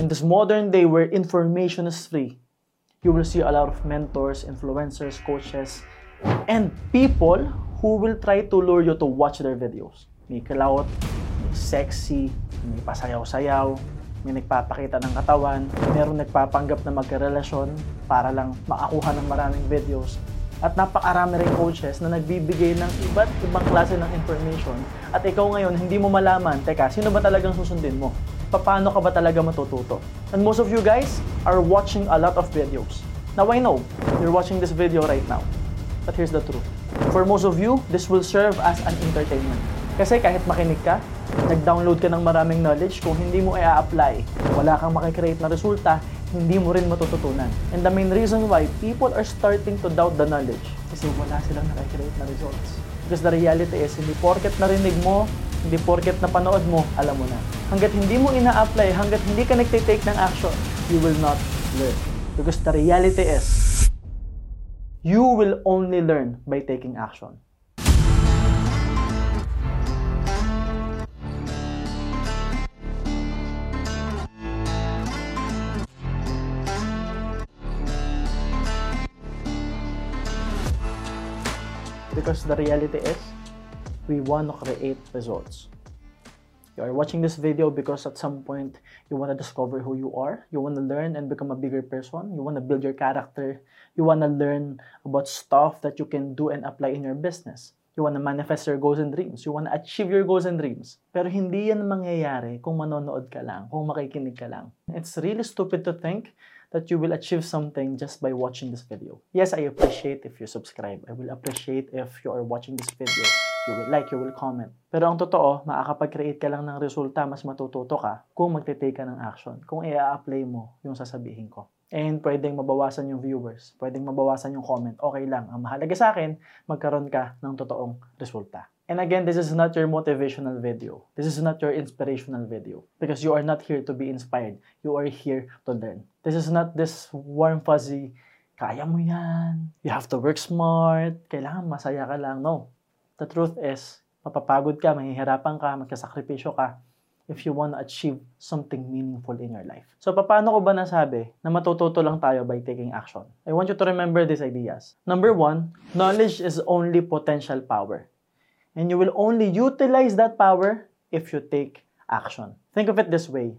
In this modern day where information is free, you will see a lot of mentors, influencers, coaches, and people who will try to lure you to watch their videos. May clout, may sexy, may pasayaw-sayaw, may nagpapakita ng katawan, meron nagpapanggap na magkarelasyon para lang makakuha ng maraming videos. At napakarami rin coaches na nagbibigay ng iba't ibang klase ng information at ikaw ngayon hindi mo malaman, teka, sino ba talagang susundin mo? Paano ka ba talaga matututo? And most of you guys are watching a lot of videos. Now I know, you're watching this video right now. But here's the truth. For most of you, this will serve as an entertainment. Kasi kahit makinig ka, nag-download ka ng maraming knowledge, kung hindi mo i-apply, wala kang makikreate na resulta, hindi mo rin matututunan. And the main reason why people are starting to doubt the knowledge kasi wala silang nakikreate na results. Because the reality is, hindi porket narinig mo, hindi porket napanood mo, alam mo na. Hanggat hindi mo ina-apply, hanggat hindi ka nagtitake ng action, you will not learn. Because the reality is, you will only learn by taking action. Because the reality is, we want to create results. You are watching this video because at some point you want to discover who you are, you want to learn and become a bigger person, you want to build your character, you want to learn about stuff that you can do and apply in your business. You want to manifest your goals and dreams. You want to achieve your goals and dreams. Pero hindi yan mangyayari kung manonood ka lang, kung makikinig ka lang. It's really stupid to think that you will achieve something just by watching this video. Yes, I appreciate if you subscribe. I will appreciate if you are watching this video. You will like, you will comment. Pero ang totoo, makakapag-create ka lang ng resulta, mas matututo ka kung magte-take ka ng action, kung i-apply mo yung sasabihin ko. And pwedeng mabawasan yung viewers, pwedeng mabawasan yung comment, okay lang. Ang mahalaga sa akin, magkaroon ka ng totoong resulta. And again, this is not your motivational video. This is not your inspirational video. Because you are not here to be inspired. You are here to learn. This is not this warm fuzzy, kaya mo yan. You have to work smart. Kailangan masaya ka lang. No. The truth is, mapapagod ka, mahihirapan ka, magkasakripisyo ka if you want to achieve something meaningful in your life. So, paano ko ba nasabi na matututo lang tayo by taking action? I want you to remember these ideas. Number one, knowledge is only potential power. And you will only utilize that power if you take action. Think of it this way.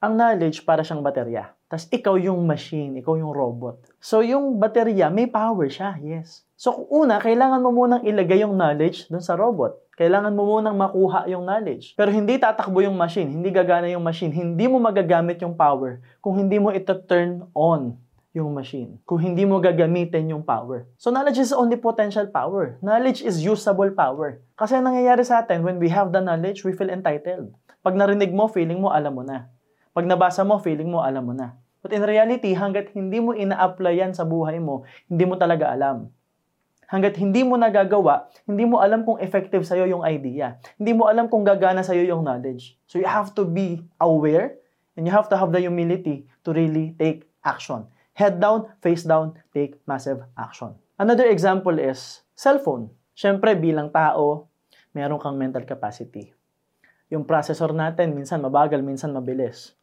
Ang knowledge para siyang baterya. Tapos ikaw yung machine, ikaw yung robot. So yung baterya, may power siya, yes. So una, kailangan mo munang ilagay yung knowledge dun sa robot. Kailangan mo munang makuha yung knowledge. Pero hindi tatakbo yung machine, hindi gagana yung machine, hindi mo magagamit yung power kung hindi mo ito turn on yung machine. Kung hindi mo gagamitin yung power. So knowledge is only potential power. Knowledge is usable power. Kasi nangyayari sa atin, when we have the knowledge, we feel entitled. Pag narinig mo, feeling mo, alam mo na. Pag nabasa mo, feeling mo, alam mo na. But in reality, hanggat hindi mo ina-apply yan sa buhay mo, hindi mo talaga alam. Hanggat hindi mo nagagawa, hindi mo alam kung effective sa'yo yung idea. Hindi mo alam kung gagana sa'yo yung knowledge. So you have to be aware and you have to have the humility to really take action. Head down, face down, take massive action. Another example is cellphone. Siyempre, bilang tao, meron kang mental capacity. Yung processor natin, minsan mabagal, minsan mabilis.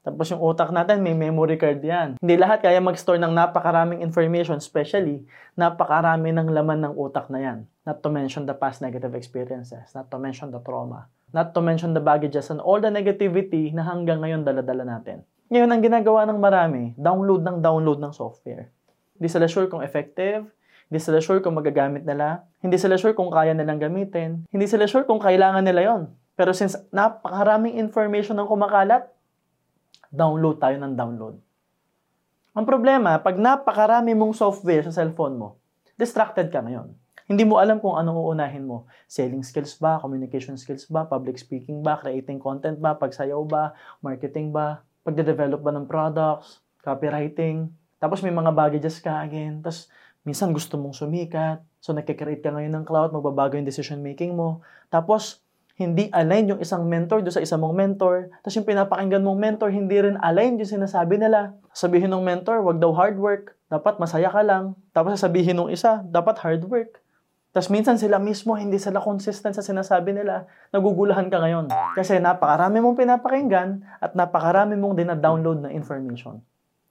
Tapos yung utak natin, may memory card yan. Hindi lahat kaya mag-store ng napakaraming information, especially napakarami ng laman ng utak na yan. Not to mention the past negative experiences, not to mention the trauma, not to mention the baggages and all the negativity na hanggang ngayon daladala natin. Ngayon, ang ginagawa ng marami, download ng download ng software. Hindi sila sure kung effective, hindi sila sure kung magagamit nila, hindi sila sure kung kaya nilang gamitin, hindi sila sure kung kailangan nila yon. Pero since napakaraming information ang kumakalat, download tayo ng download. Ang problema, pag napakarami mong software sa cellphone mo, distracted ka ngayon. Hindi mo alam kung anong uunahin mo. Selling skills ba? Communication skills ba? Public speaking ba? Creating content ba? Pagsayaw ba? Marketing ba? Pagde-develop ba ng products? Copywriting? Tapos may mga baggages ka again. Tapos minsan gusto mong sumikat. So nagkikreate ka ngayon ng cloud, magbabago yung decision making mo. Tapos hindi align yung isang mentor do sa isang mong mentor. Tapos yung pinapakinggan mong mentor, hindi rin align yung sinasabi nila. Sabihin ng mentor, wag daw hard work. Dapat masaya ka lang. Tapos sasabihin ng isa, dapat hard work. Tapos minsan sila mismo, hindi sila consistent sa sinasabi nila, nagugulahan ka ngayon. Kasi napakarami mong pinapakinggan at napakarami mong dina-download na information.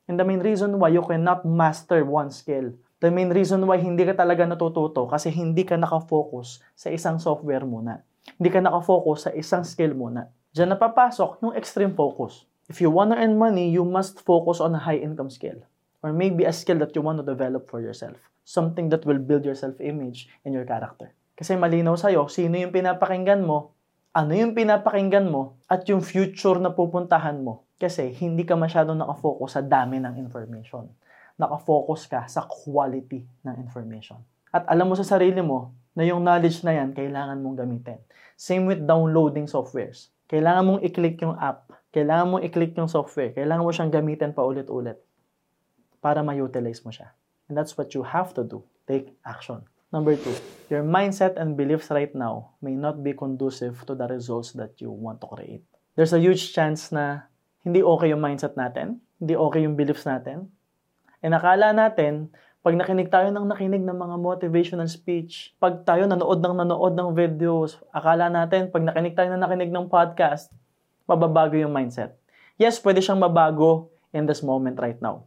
And the main reason why you cannot master one skill, the main reason why hindi ka talaga natututo kasi hindi ka nakafocus sa isang software muna. Hindi ka nakafocus sa isang skill muna. Diyan napapasok yung extreme focus. If you wanna earn money, you must focus on a high income skill. Or maybe a skill that you want to develop for yourself something that will build your self-image and your character. Kasi malinaw sa'yo, sino yung pinapakinggan mo, ano yung pinapakinggan mo, at yung future na pupuntahan mo. Kasi hindi ka masyadong nakafocus sa dami ng information. Nakafocus ka sa quality ng information. At alam mo sa sarili mo na yung knowledge na yan, kailangan mong gamitin. Same with downloading softwares. Kailangan mong i-click yung app. Kailangan mong i-click yung software. Kailangan mo siyang gamitin pa ulit-ulit para ma-utilize mo siya. And that's what you have to do. Take action. Number two, your mindset and beliefs right now may not be conducive to the results that you want to create. There's a huge chance na hindi okay yung mindset natin, hindi okay yung beliefs natin. And nakala natin, pag nakinig tayo ng nakinig ng mga motivational speech, pag tayo nanood ng nanood ng videos, akala natin, pag nakinig tayo ng nakinig ng podcast, mababago yung mindset. Yes, pwede siyang mabago in this moment right now.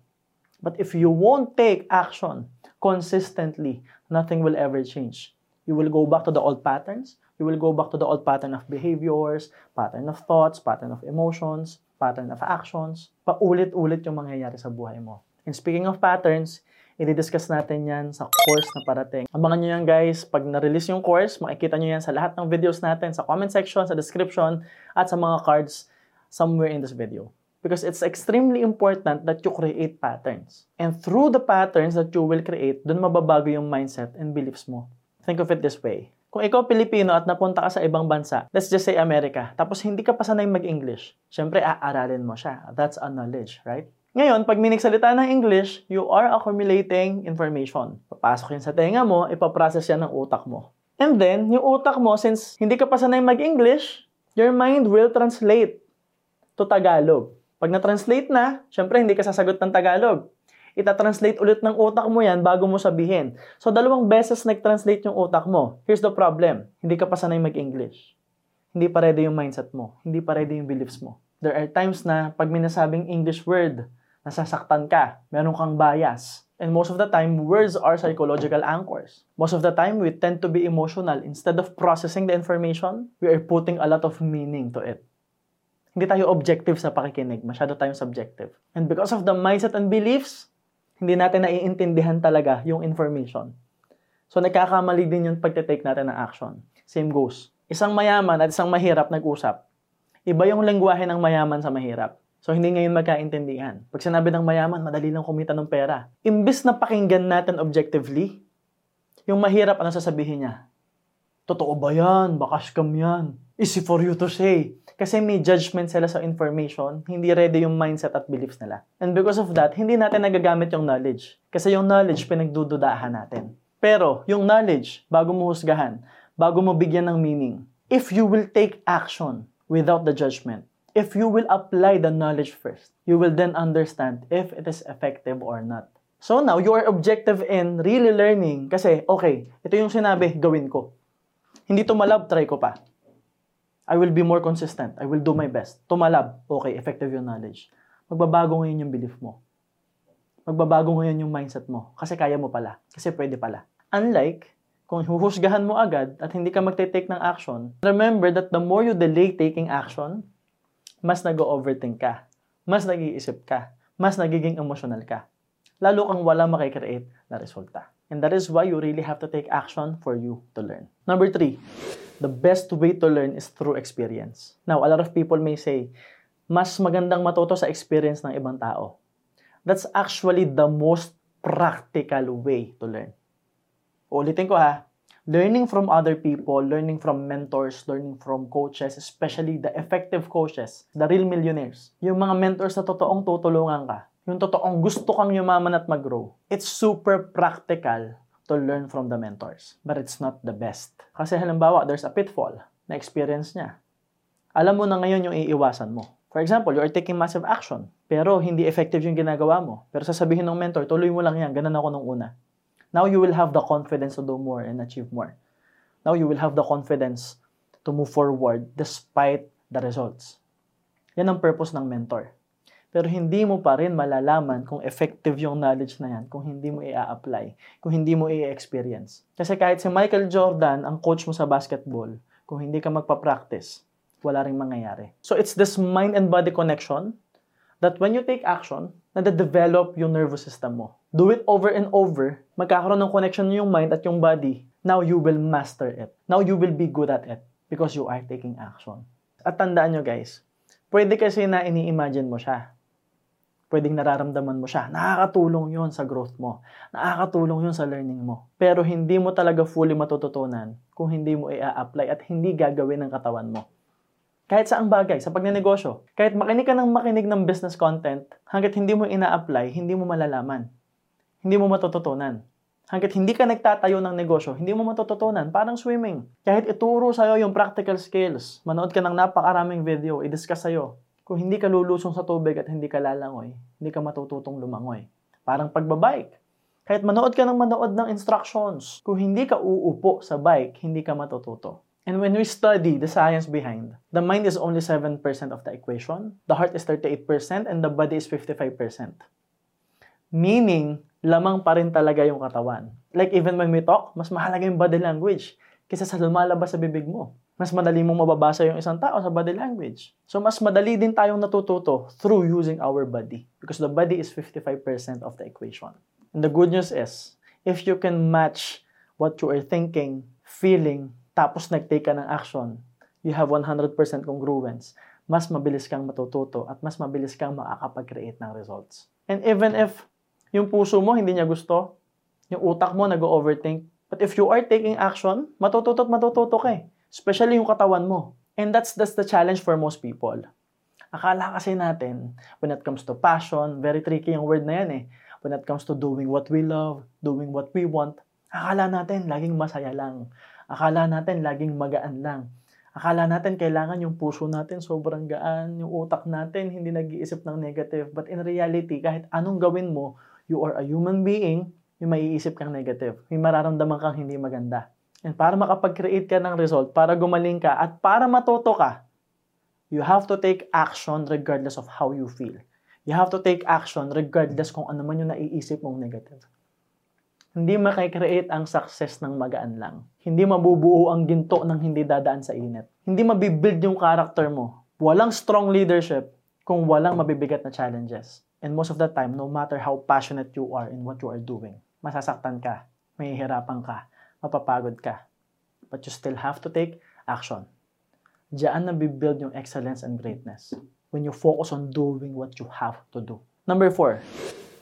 But if you won't take action consistently, nothing will ever change. You will go back to the old patterns. You will go back to the old pattern of behaviors, pattern of thoughts, pattern of emotions, pattern of actions. Paulit-ulit yung mangyayari sa buhay mo. And speaking of patterns, i-discuss natin yan sa course na parating. Abangan nyo yan guys, pag na-release yung course, makikita nyo yan sa lahat ng videos natin, sa comment section, sa description, at sa mga cards somewhere in this video. Because it's extremely important that you create patterns. And through the patterns that you will create, dun mababago yung mindset and beliefs mo. Think of it this way. Kung ikaw Pilipino at napunta ka sa ibang bansa, let's just say America, tapos hindi ka pa sanay mag-English, syempre aaralin mo siya. That's a knowledge, right? Ngayon, pag minigsalita ng English, you are accumulating information. Papasok yun sa tenga mo, ipaprocess yan ng utak mo. And then, yung utak mo, since hindi ka pa sanay mag-English, your mind will translate to Tagalog. Pag na-translate na, syempre hindi ka sasagot ng Tagalog. Ita-translate ulit ng utak mo yan bago mo sabihin. So, dalawang beses nag-translate yung utak mo. Here's the problem. Hindi ka pa sanay mag-English. Hindi pa ready yung mindset mo. Hindi pa ready yung beliefs mo. There are times na pag minasabing English word, nasasaktan ka. Meron kang bias. And most of the time, words are psychological anchors. Most of the time, we tend to be emotional. Instead of processing the information, we are putting a lot of meaning to it. Hindi tayo objective sa pakikinig, masyado tayong subjective. And because of the mindset and beliefs, hindi natin naiintindihan talaga yung information. So nagkakamali din yung pagte-take natin ng action. Same goes. Isang mayaman at isang mahirap nag-usap. Iba yung lengguwahe ng mayaman sa mahirap. So hindi ngayon magkaintindihan. Pag sinabi ng mayaman, madali lang kumita ng pera. Imbis na pakinggan natin objectively, yung mahirap, ano sasabihin niya? Totoo ba yan? Baka scam yan. Easy for you to say. Kasi may judgment sila sa information, hindi ready yung mindset at beliefs nila. And because of that, hindi natin nagagamit yung knowledge. Kasi yung knowledge, pinagdududahan natin. Pero, yung knowledge, bago mo husgahan, bago mo bigyan ng meaning, if you will take action without the judgment, if you will apply the knowledge first, you will then understand if it is effective or not. So now, you are objective in really learning kasi, okay, ito yung sinabi, gawin ko. Hindi tumalab, try ko pa. I will be more consistent. I will do my best. Tumalab, okay, effective yung knowledge. Magbabago ngayon yung belief mo. Magbabago ngayon yung mindset mo. Kasi kaya mo pala. Kasi pwede pala. Unlike, kung huhusgahan mo agad at hindi ka magte-take ng action, remember that the more you delay taking action, mas nag-overthink ka. Mas nag-iisip ka. Mas nagiging emotional ka. Lalo kang wala makikreate na resulta. And that is why you really have to take action for you to learn. Number three, the best way to learn is through experience. Now, a lot of people may say, mas magandang matuto sa experience ng ibang tao. That's actually the most practical way to learn. Ulitin ko ha, learning from other people, learning from mentors, learning from coaches, especially the effective coaches, the real millionaires, yung mga mentors na totoong tutulungan ka, yung totoong gusto kang yumaman at mag-grow, it's super practical to learn from the mentors. But it's not the best. Kasi halimbawa, there's a pitfall na experience niya. Alam mo na ngayon yung iiwasan mo. For example, you are taking massive action, pero hindi effective yung ginagawa mo. Pero sasabihin ng mentor, tuloy mo lang yan, ganun ako nung una. Now you will have the confidence to do more and achieve more. Now you will have the confidence to move forward despite the results. Yan ang purpose ng mentor. Pero hindi mo pa rin malalaman kung effective yung knowledge na yan kung hindi mo i-apply, kung hindi mo i-experience. Kasi kahit si Michael Jordan, ang coach mo sa basketball, kung hindi ka magpa-practice, wala ring mangyayari. So it's this mind and body connection that when you take action, nade-develop yung nervous system mo. Do it over and over, magkakaroon ng connection yung mind at yung body. Now you will master it. Now you will be good at it because you are taking action. At tandaan nyo guys, pwede kasi na ini-imagine mo siya pwedeng nararamdaman mo siya. Nakakatulong yon sa growth mo. Nakakatulong yon sa learning mo. Pero hindi mo talaga fully matututunan kung hindi mo i-apply at hindi gagawin ng katawan mo. Kahit saang bagay, sa pagnenegosyo, kahit makinig ka ng makinig ng business content, hanggat hindi mo ina-apply, hindi mo malalaman. Hindi mo matututunan. Hanggat hindi ka nagtatayo ng negosyo, hindi mo matututunan. Parang swimming. Kahit ituro sa'yo yung practical skills, manood ka ng napakaraming video, i-discuss sa'yo, kung hindi ka lulusong sa tubig at hindi ka lalangoy, hindi ka matututong lumangoy. Parang pagbabike. Kahit manood ka ng manood ng instructions, kung hindi ka uupo sa bike, hindi ka matututo. And when we study the science behind, the mind is only 7% of the equation, the heart is 38%, and the body is 55%. Meaning, lamang pa rin talaga yung katawan. Like even when we talk, mas mahalaga yung body language kaysa sa lumalabas sa bibig mo mas madali mong mababasa yung isang tao sa body language. So, mas madali din tayong natututo through using our body because the body is 55% of the equation. And the good news is, if you can match what you are thinking, feeling, tapos nag-take ka ng action, you have 100% congruence, mas mabilis kang matututo at mas mabilis kang makakapag-create ng results. And even if yung puso mo hindi niya gusto, yung utak mo nag-overthink, but if you are taking action, matututo at matututo ka eh. Especially yung katawan mo. And that's, that's the challenge for most people. Akala kasi natin, when it comes to passion, very tricky yung word na yan eh. When it comes to doing what we love, doing what we want, akala natin laging masaya lang. Akala natin laging magaan lang. Akala natin kailangan yung puso natin sobrang gaan, yung utak natin hindi nag-iisip ng negative. But in reality, kahit anong gawin mo, you are a human being, may maiisip kang negative. May mararamdaman kang hindi maganda. And para makapag-create ka ng result, para gumaling ka, at para matuto ka, you have to take action regardless of how you feel. You have to take action regardless kung ano man yung naiisip mong negative. Hindi makikreate ang success ng magaan lang. Hindi mabubuo ang ginto ng hindi dadaan sa init. Hindi mabibuild yung character mo. Walang strong leadership kung walang mabibigat na challenges. And most of the time, no matter how passionate you are in what you are doing, masasaktan ka, mahihirapan ka, mapapagod ka. But you still have to take action. Diyan na build yung excellence and greatness when you focus on doing what you have to do. Number four,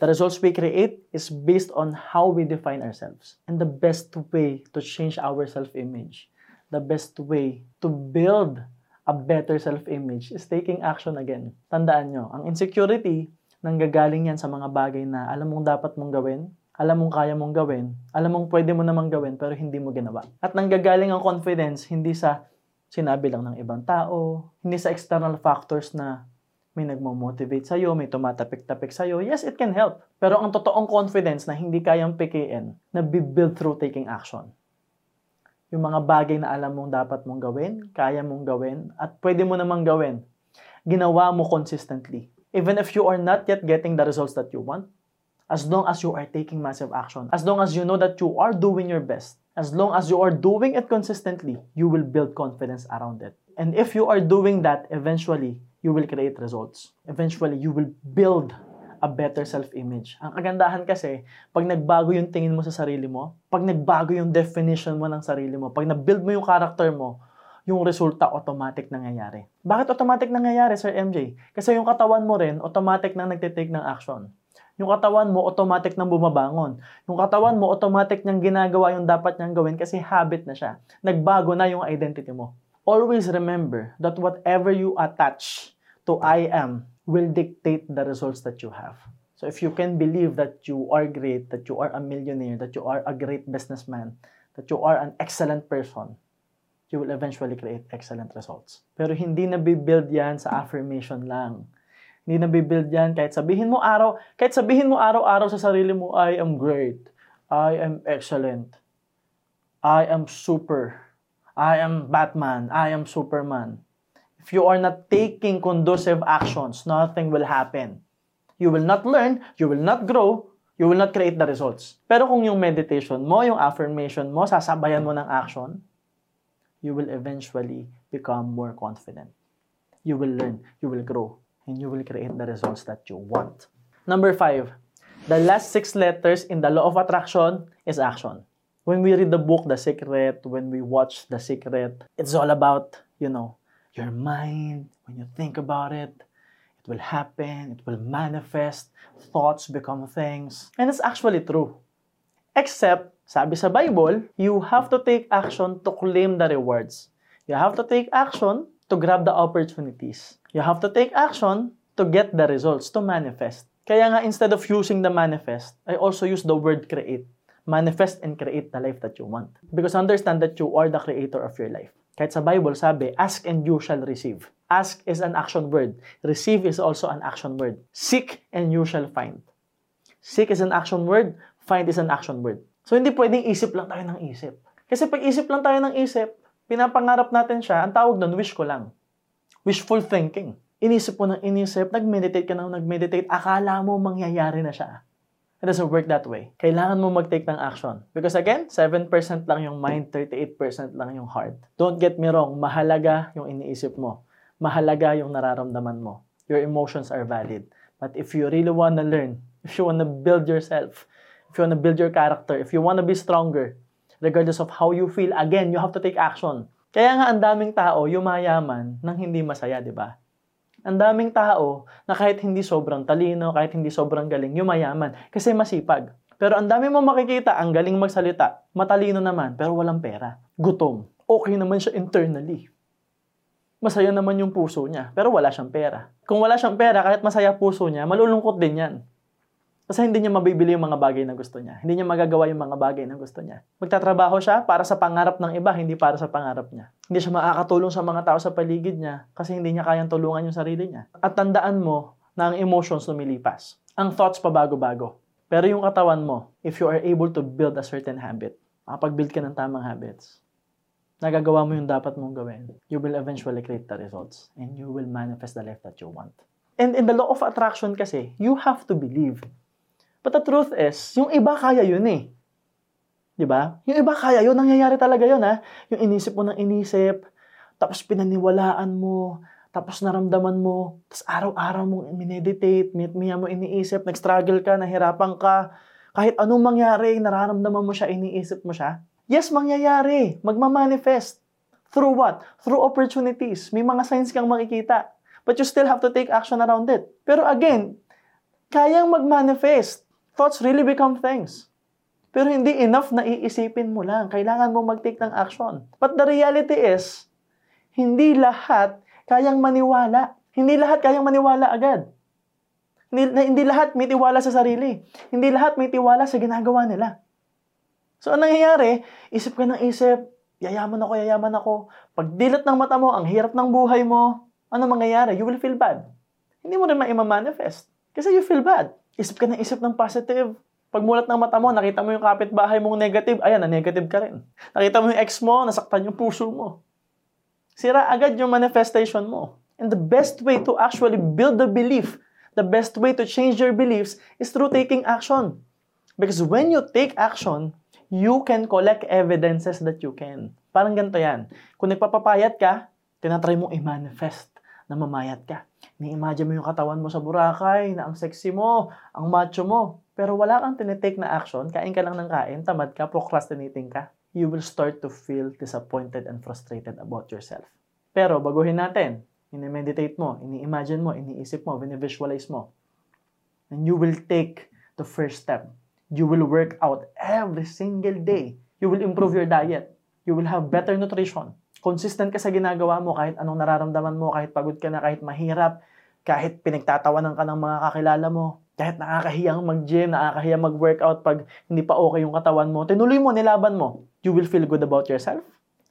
the results we create is based on how we define ourselves. And the best way to change our self-image, the best way to build a better self-image is taking action again. Tandaan nyo, ang insecurity, nanggagaling yan sa mga bagay na alam mong dapat mong gawin, alam mong kaya mong gawin, alam mong pwede mo namang gawin pero hindi mo ginawa. At nanggagaling ang confidence hindi sa sinabi lang ng ibang tao, hindi sa external factors na may nagmo-motivate sa'yo, may tumatapik-tapik sa'yo. Yes, it can help. Pero ang totoong confidence na hindi kayang pikiin, na build through taking action. Yung mga bagay na alam mong dapat mong gawin, kaya mong gawin, at pwede mo namang gawin, ginawa mo consistently. Even if you are not yet getting the results that you want, as long as you are taking massive action, as long as you know that you are doing your best, as long as you are doing it consistently, you will build confidence around it. And if you are doing that, eventually, you will create results. Eventually, you will build a better self-image. Ang kagandahan kasi, pag nagbago yung tingin mo sa sarili mo, pag nagbago yung definition mo ng sarili mo, pag na-build mo yung character mo, yung resulta automatic nangyayari. Bakit automatic nangyayari, Sir MJ? Kasi yung katawan mo rin, automatic nang nagtitake ng action. Yung katawan mo, automatic nang bumabangon. Yung katawan mo, automatic nang ginagawa yung dapat niyang gawin kasi habit na siya. Nagbago na yung identity mo. Always remember that whatever you attach to I am will dictate the results that you have. So if you can believe that you are great, that you are a millionaire, that you are a great businessman, that you are an excellent person, you will eventually create excellent results. Pero hindi na build yan sa affirmation lang hindi na bibuild yan kahit sabihin mo araw, kahit sabihin mo araw-araw sa sarili mo, I am great. I am excellent. I am super. I am Batman. I am Superman. If you are not taking conducive actions, nothing will happen. You will not learn, you will not grow, you will not create the results. Pero kung yung meditation mo, yung affirmation mo, sasabayan mo ng action, you will eventually become more confident. You will learn, you will grow, and you will create the results that you want. Number five, the last six letters in the law of attraction is action. When we read the book The Secret, when we watch The Secret, it's all about, you know, your mind. When you think about it, it will happen, it will manifest, thoughts become things. And it's actually true. Except, sabi sa Bible, you have to take action to claim the rewards. You have to take action to grab the opportunities. You have to take action to get the results, to manifest. Kaya nga, instead of using the manifest, I also use the word create. Manifest and create the life that you want. Because understand that you are the creator of your life. Kahit sa Bible, sabi, ask and you shall receive. Ask is an action word. Receive is also an action word. Seek and you shall find. Seek is an action word. Find is an action word. So, hindi pwedeng isip lang tayo ng isip. Kasi pag isip lang tayo ng isip, pinapangarap natin siya, ang tawag doon, wish ko lang. Wishful thinking. Inisip mo ng inisip, nag-meditate ka ng nag-meditate, akala mo mangyayari na siya. It doesn't work that way. Kailangan mo mag-take ng action. Because again, 7% lang yung mind, 38% lang yung heart. Don't get me wrong, mahalaga yung iniisip mo. Mahalaga yung nararamdaman mo. Your emotions are valid. But if you really wanna learn, if you wanna build yourself, if you wanna build your character, if you wanna be stronger, regardless of how you feel, again, you have to take action. Kaya nga ang daming tao yumayaman nang hindi masaya, di ba? Ang daming tao na kahit hindi sobrang talino, kahit hindi sobrang galing, yumayaman kasi masipag. Pero ang dami mo makikita, ang galing magsalita, matalino naman, pero walang pera. Gutom. Okay naman siya internally. Masaya naman yung puso niya, pero wala siyang pera. Kung wala siyang pera, kahit masaya puso niya, malulungkot din yan. Kasi hindi niya mabibili yung mga bagay na gusto niya. Hindi niya magagawa yung mga bagay na gusto niya. Magtatrabaho siya para sa pangarap ng iba, hindi para sa pangarap niya. Hindi siya makakatulong sa mga tao sa paligid niya kasi hindi niya kayang tulungan yung sarili niya. At tandaan mo na ang emotions lumilipas. Ang thoughts pabago-bago. Pero yung katawan mo, if you are able to build a certain habit, makapag-build ka ng tamang habits, nagagawa mo yung dapat mong gawin, you will eventually create the results and you will manifest the life that you want. And in the law of attraction kasi, you have to believe But the truth is, yung iba kaya yun eh. Di ba? Yung iba kaya yun, nangyayari talaga yun ha. Yung inisip mo ng inisip, tapos pinaniwalaan mo, tapos naramdaman mo, tapos araw-araw mong mineditate, miya mo iniisip, nag-struggle ka, nahirapan ka, kahit anong mangyari, nararamdaman mo siya, iniisip mo siya. Yes, mangyayari. Magmamanifest. Through what? Through opportunities. May mga signs kang makikita. But you still have to take action around it. Pero again, kayang magmanifest thoughts really become things. Pero hindi enough na iisipin mo lang. Kailangan mo mag-take ng action. But the reality is, hindi lahat kayang maniwala. Hindi lahat kayang maniwala agad. Hindi, hindi lahat may tiwala sa sarili. Hindi lahat may tiwala sa ginagawa nila. So, anong nangyayari? Isip ka ng isip, yayaman ako, yayaman ako. Pag dilat ng mata mo, ang hirap ng buhay mo, ano mangyayari? You will feel bad. Hindi mo rin ma-manifest. Kasi you feel bad. Isip ka ng isip ng positive. Pagmulat ng mata mo, nakita mo yung kapitbahay mong negative, ayan, na negative ka rin. Nakita mo yung ex mo, nasaktan yung puso mo. Sira agad yung manifestation mo. And the best way to actually build the belief, the best way to change your beliefs is through taking action. Because when you take action, you can collect evidences that you can. Parang ganito yan. Kung nagpapapayat ka, tinatry mong i-manifest na mamayat ka. Ni-imagine mo yung katawan mo sa Boracay, na ang sexy mo, ang macho mo. Pero wala kang tinitake na action, kain ka lang ng kain, tamad ka, procrastinating ka. You will start to feel disappointed and frustrated about yourself. Pero baguhin natin, ini-meditate mo, ini-imagine mo, iniisip mo, visualize mo. And you will take the first step. You will work out every single day. You will improve your diet. You will have better nutrition consistent ka sa ginagawa mo kahit anong nararamdaman mo, kahit pagod ka na, kahit mahirap, kahit pinagtatawanan ka ng mga kakilala mo, kahit nakakahiyang mag-gym, nakakahiyang mag-workout pag hindi pa okay yung katawan mo, tinuloy mo, nilaban mo. You will feel good about yourself.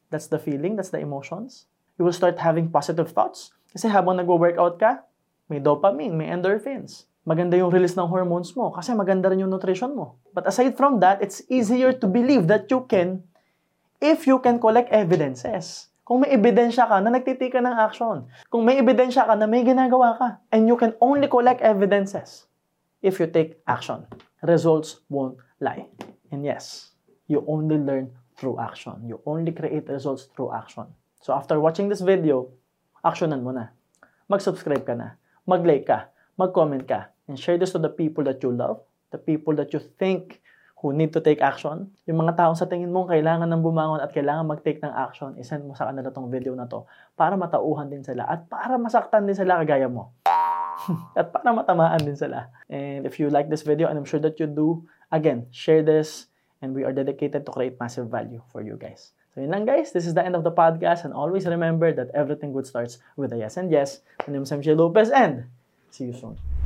That's the feeling, that's the emotions. You will start having positive thoughts. Kasi habang nag-workout ka, may dopamine, may endorphins. maganda yung release ng hormones mo kasi maganda rin yung nutrition mo. But aside from that, it's easier to believe that you can if you can collect evidences. Kung may ebidensya ka na nagtitake ka ng action. Kung may ebidensya ka na may ginagawa ka. And you can only collect evidences if you take action. Results won't lie. And yes, you only learn through action. You only create results through action. So after watching this video, actionan mo na. Mag-subscribe ka na. Mag-like ka. Mag-comment ka. And share this to the people that you love, the people that you think who need to take action. Yung mga taong sa tingin mo kailangan ng bumangon at kailangan mag-take ng action, isend mo sa kanila tong video na to para matauhan din sila at para masaktan din sila kagaya mo. at para matamaan din sila. And if you like this video, and I'm sure that you do, again, share this and we are dedicated to create massive value for you guys. So yun lang guys, this is the end of the podcast and always remember that everything good starts with a yes and yes. My name is MJ Lopez and see you soon.